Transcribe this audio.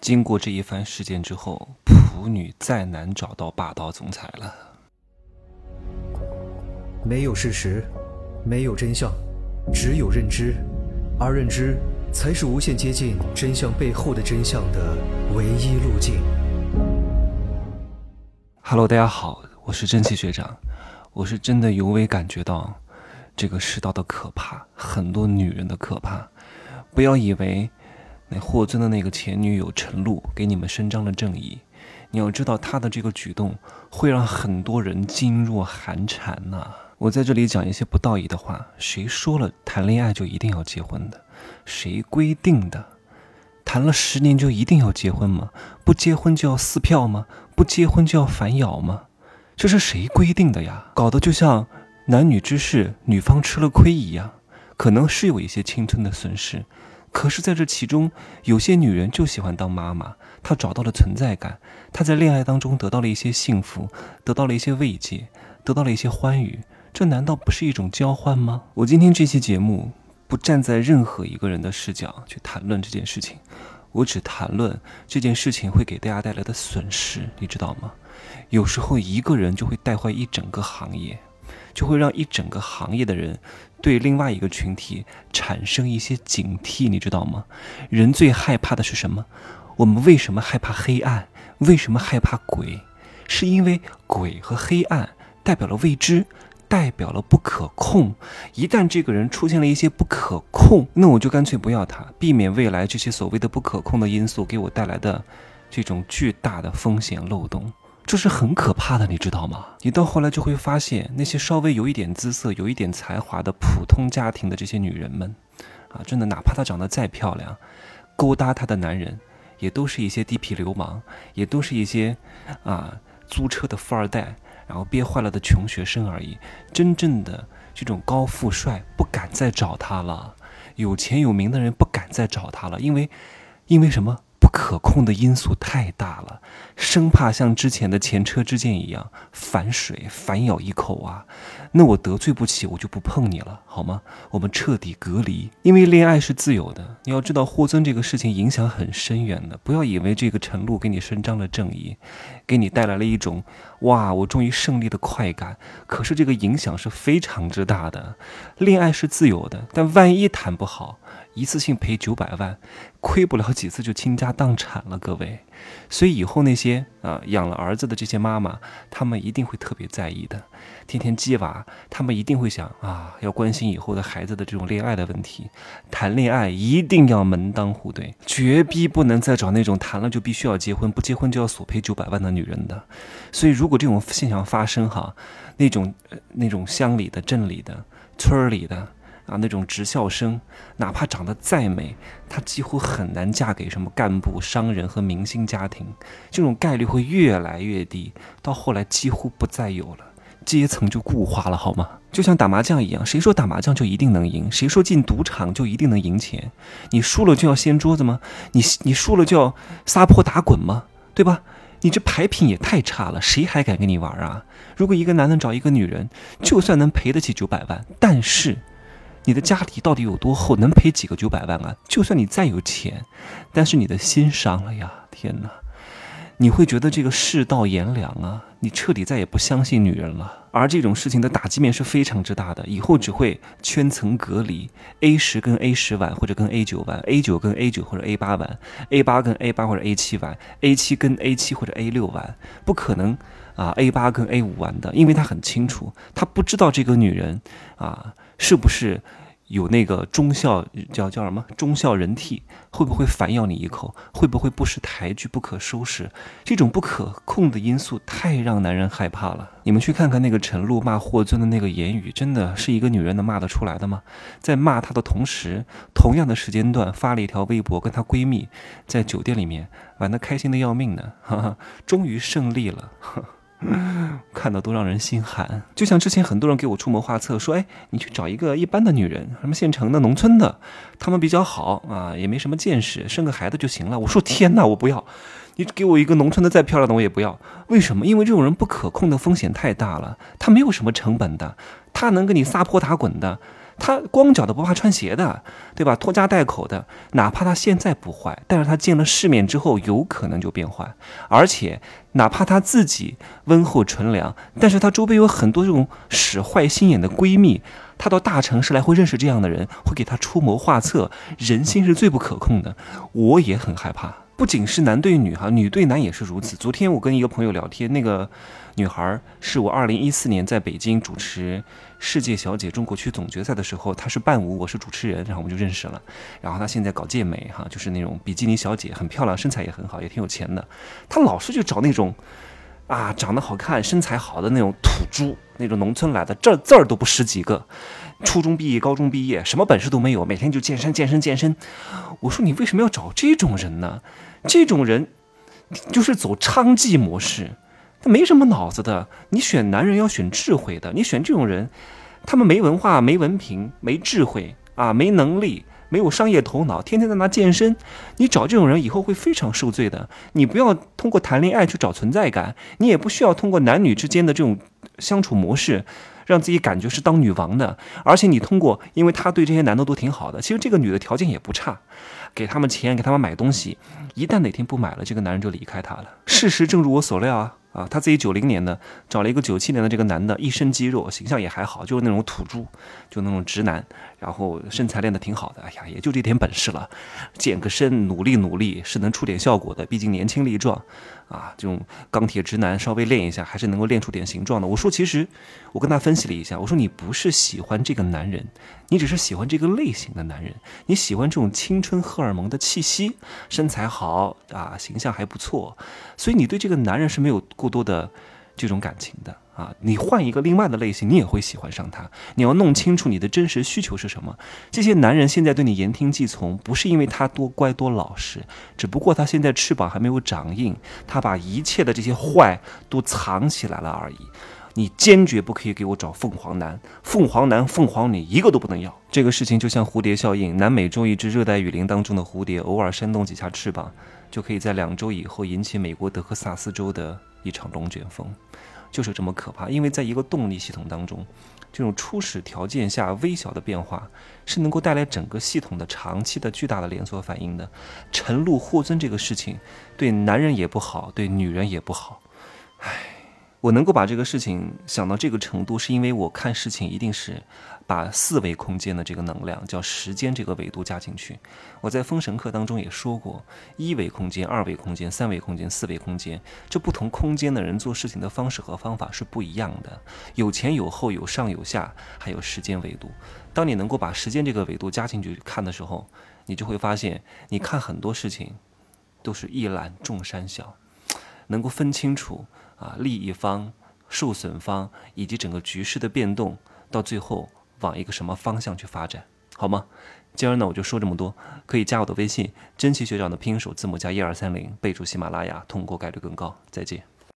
经过这一番事件之后，普女再难找到霸道总裁了。没有事实，没有真相，只有认知，而认知才是无限接近真相背后的真相的唯一路径。Hello，大家好，我是真气学长，我是真的尤为感觉到这个世道的可怕，很多女人的可怕。不要以为。那霍尊的那个前女友陈露给你们伸张了正义，你要知道他的这个举动会让很多人噤若寒蝉呐。我在这里讲一些不道义的话，谁说了谈恋爱就一定要结婚的？谁规定的？谈了十年就一定要结婚吗？不结婚就要撕票吗？不结婚就要反咬吗？这是谁规定的呀？搞得就像男女之事，女方吃了亏一样，可能是有一些青春的损失。可是，在这其中，有些女人就喜欢当妈妈，她找到了存在感，她在恋爱当中得到了一些幸福，得到了一些慰藉，得到了一些欢愉，这难道不是一种交换吗？我今天这期节目不站在任何一个人的视角去谈论这件事情，我只谈论这件事情会给大家带来的损失，你知道吗？有时候一个人就会带坏一整个行业。就会让一整个行业的人对另外一个群体产生一些警惕，你知道吗？人最害怕的是什么？我们为什么害怕黑暗？为什么害怕鬼？是因为鬼和黑暗代表了未知，代表了不可控。一旦这个人出现了一些不可控，那我就干脆不要他，避免未来这些所谓的不可控的因素给我带来的这种巨大的风险漏洞。这是很可怕的，你知道吗？你到后来就会发现，那些稍微有一点姿色、有一点才华的普通家庭的这些女人们，啊，真的，哪怕她长得再漂亮，勾搭她的男人，也都是一些地痞流氓，也都是一些啊租车的富二代，然后憋坏了的穷学生而已。真正的这种高富帅不敢再找她了，有钱有名的人不敢再找她了，因为，因为什么？可控的因素太大了，生怕像之前的前车之鉴一样反水反咬一口啊！那我得罪不起，我就不碰你了，好吗？我们彻底隔离，因为恋爱是自由的。你要知道，霍尊这个事情影响很深远的。不要以为这个陈露给你伸张了正义，给你带来了一种哇，我终于胜利的快感。可是这个影响是非常之大的。恋爱是自由的，但万一谈不好。一次性赔九百万，亏不了几次就倾家荡产了，各位。所以以后那些啊养了儿子的这些妈妈，他们一定会特别在意的。天天鸡娃，他们一定会想啊，要关心以后的孩子的这种恋爱的问题。谈恋爱一定要门当户对，绝逼不能再找那种谈了就必须要结婚，不结婚就要索赔九百万的女人的。所以如果这种现象发生哈，那种那种乡里的、镇里的、村里的。啊，那种职校生，哪怕长得再美，她几乎很难嫁给什么干部、商人和明星家庭，这种概率会越来越低，到后来几乎不再有了，阶层就固化了，好吗？就像打麻将一样，谁说打麻将就一定能赢？谁说进赌场就一定能赢钱？你输了就要掀桌子吗？你你输了就要撒泼打滚吗？对吧？你这牌品也太差了，谁还敢跟你玩啊？如果一个男人找一个女人，就算能赔得起九百万，但是。你的家底到底有多厚？能赔几个九百万啊？就算你再有钱，但是你的心伤了呀！天哪，你会觉得这个世道炎凉啊！你彻底再也不相信女人了。而这种事情的打击面是非常之大的，以后只会圈层隔离，A 十跟 A 十玩，或者跟 A 九玩，A 九跟 A 九或者 A 八玩，A 八跟 A 八或者 A 七玩，A 七跟 A 七或者 A 六玩，不可能啊！A 八跟 A 五玩的，因为他很清楚，他不知道这个女人啊。是不是有那个忠孝叫叫什么忠孝仁悌？会不会反咬你一口？会不会不识抬举、不可收拾？这种不可控的因素太让男人害怕了。你们去看看那个陈露骂霍尊的那个言语，真的是一个女人能骂得出来的吗？在骂他的同时，同样的时间段发了一条微博，跟她闺蜜在酒店里面玩得开心的要命呢，哈哈，终于胜利了。看到都让人心寒，就像之前很多人给我出谋划策，说：“哎，你去找一个一般的女人，什么县城的、农村的，他们比较好啊，也没什么见识，生个孩子就行了。”我说：“天哪，我不要！你给我一个农村的再漂亮的我也不要。为什么？因为这种人不可控的风险太大了，他没有什么成本的，他能跟你撒泼打滚的。”他光脚的不怕穿鞋的，对吧？拖家带口的，哪怕他现在不坏，但是他见了世面之后，有可能就变坏。而且，哪怕他自己温厚纯良，但是他周边有很多这种使坏心眼的闺蜜，他到大城市来会认识这样的人，会给他出谋划策。人心是最不可控的，我也很害怕。不仅是男对女哈，女对男也是如此。昨天我跟一个朋友聊天，那个女孩是我二零一四年在北京主持世界小姐中国区总决赛的时候，她是伴舞，我是主持人，然后我们就认识了。然后她现在搞健美哈，就是那种比基尼小姐，很漂亮，身材也很好，也挺有钱的。她老是去找那种啊长得好看、身材好的那种土猪，那种农村来的，这字儿都不识几个。初中毕业，高中毕业，什么本事都没有，每天就健身健身健身。我说你为什么要找这种人呢？这种人就是走娼妓模式，他没什么脑子的。你选男人要选智慧的，你选这种人，他们没文化、没文凭、没智慧啊，没能力，没有商业头脑，天天在那健身。你找这种人以后会非常受罪的。你不要通过谈恋爱去找存在感，你也不需要通过男女之间的这种相处模式。让自己感觉是当女王的，而且你通过，因为他对这些男的都挺好的，其实这个女的条件也不差，给他们钱，给他们买东西，一旦哪天不买了，这个男人就离开她了。事实正如我所料啊。啊，他自己九零年的，找了一个九七年的这个男的，一身肌肉，形象也还好，就是那种土猪，就那种直男，然后身材练得挺好的，哎呀，也就这点本事了，健个身，努力努力是能出点效果的，毕竟年轻力壮，啊，这种钢铁直男稍微练一下，还是能够练出点形状的。我说，其实我跟他分析了一下，我说你不是喜欢这个男人，你只是喜欢这个类型的男人，你喜欢这种青春荷尔蒙的气息，身材好啊，形象还不错，所以你对这个男人是没有。过多的这种感情的啊，你换一个另外的类型，你也会喜欢上他。你要弄清楚你的真实需求是什么。这些男人现在对你言听计从，不是因为他多乖多老实，只不过他现在翅膀还没有长硬，他把一切的这些坏都藏起来了而已。你坚决不可以给我找凤凰男、凤凰男、凤凰女，一个都不能要。这个事情就像蝴蝶效应，南美洲一只热带雨林当中的蝴蝶，偶尔扇动几下翅膀，就可以在两周以后引起美国德克萨斯州的。一场龙卷风，就是这么可怕。因为在一个动力系统当中，这种初始条件下微小的变化，是能够带来整个系统的长期的巨大的连锁反应的。沉入霍尊这个事情，对男人也不好，对女人也不好。我能够把这个事情想到这个程度，是因为我看事情一定是把四维空间的这个能量，叫时间这个维度加进去。我在封神课当中也说过，一维空间、二维空间、三维空间、四维空间，这不同空间的人做事情的方式和方法是不一样的，有前有后，有上有下，还有时间维度。当你能够把时间这个维度加进去看的时候，你就会发现，你看很多事情都是一览众山小，能够分清楚。啊，利益方、受损方以及整个局势的变动，到最后往一个什么方向去发展，好吗？今儿呢我就说这么多，可以加我的微信，真奇学长的拼音首字母加一二三零，备注喜马拉雅，通过概率更高。再见。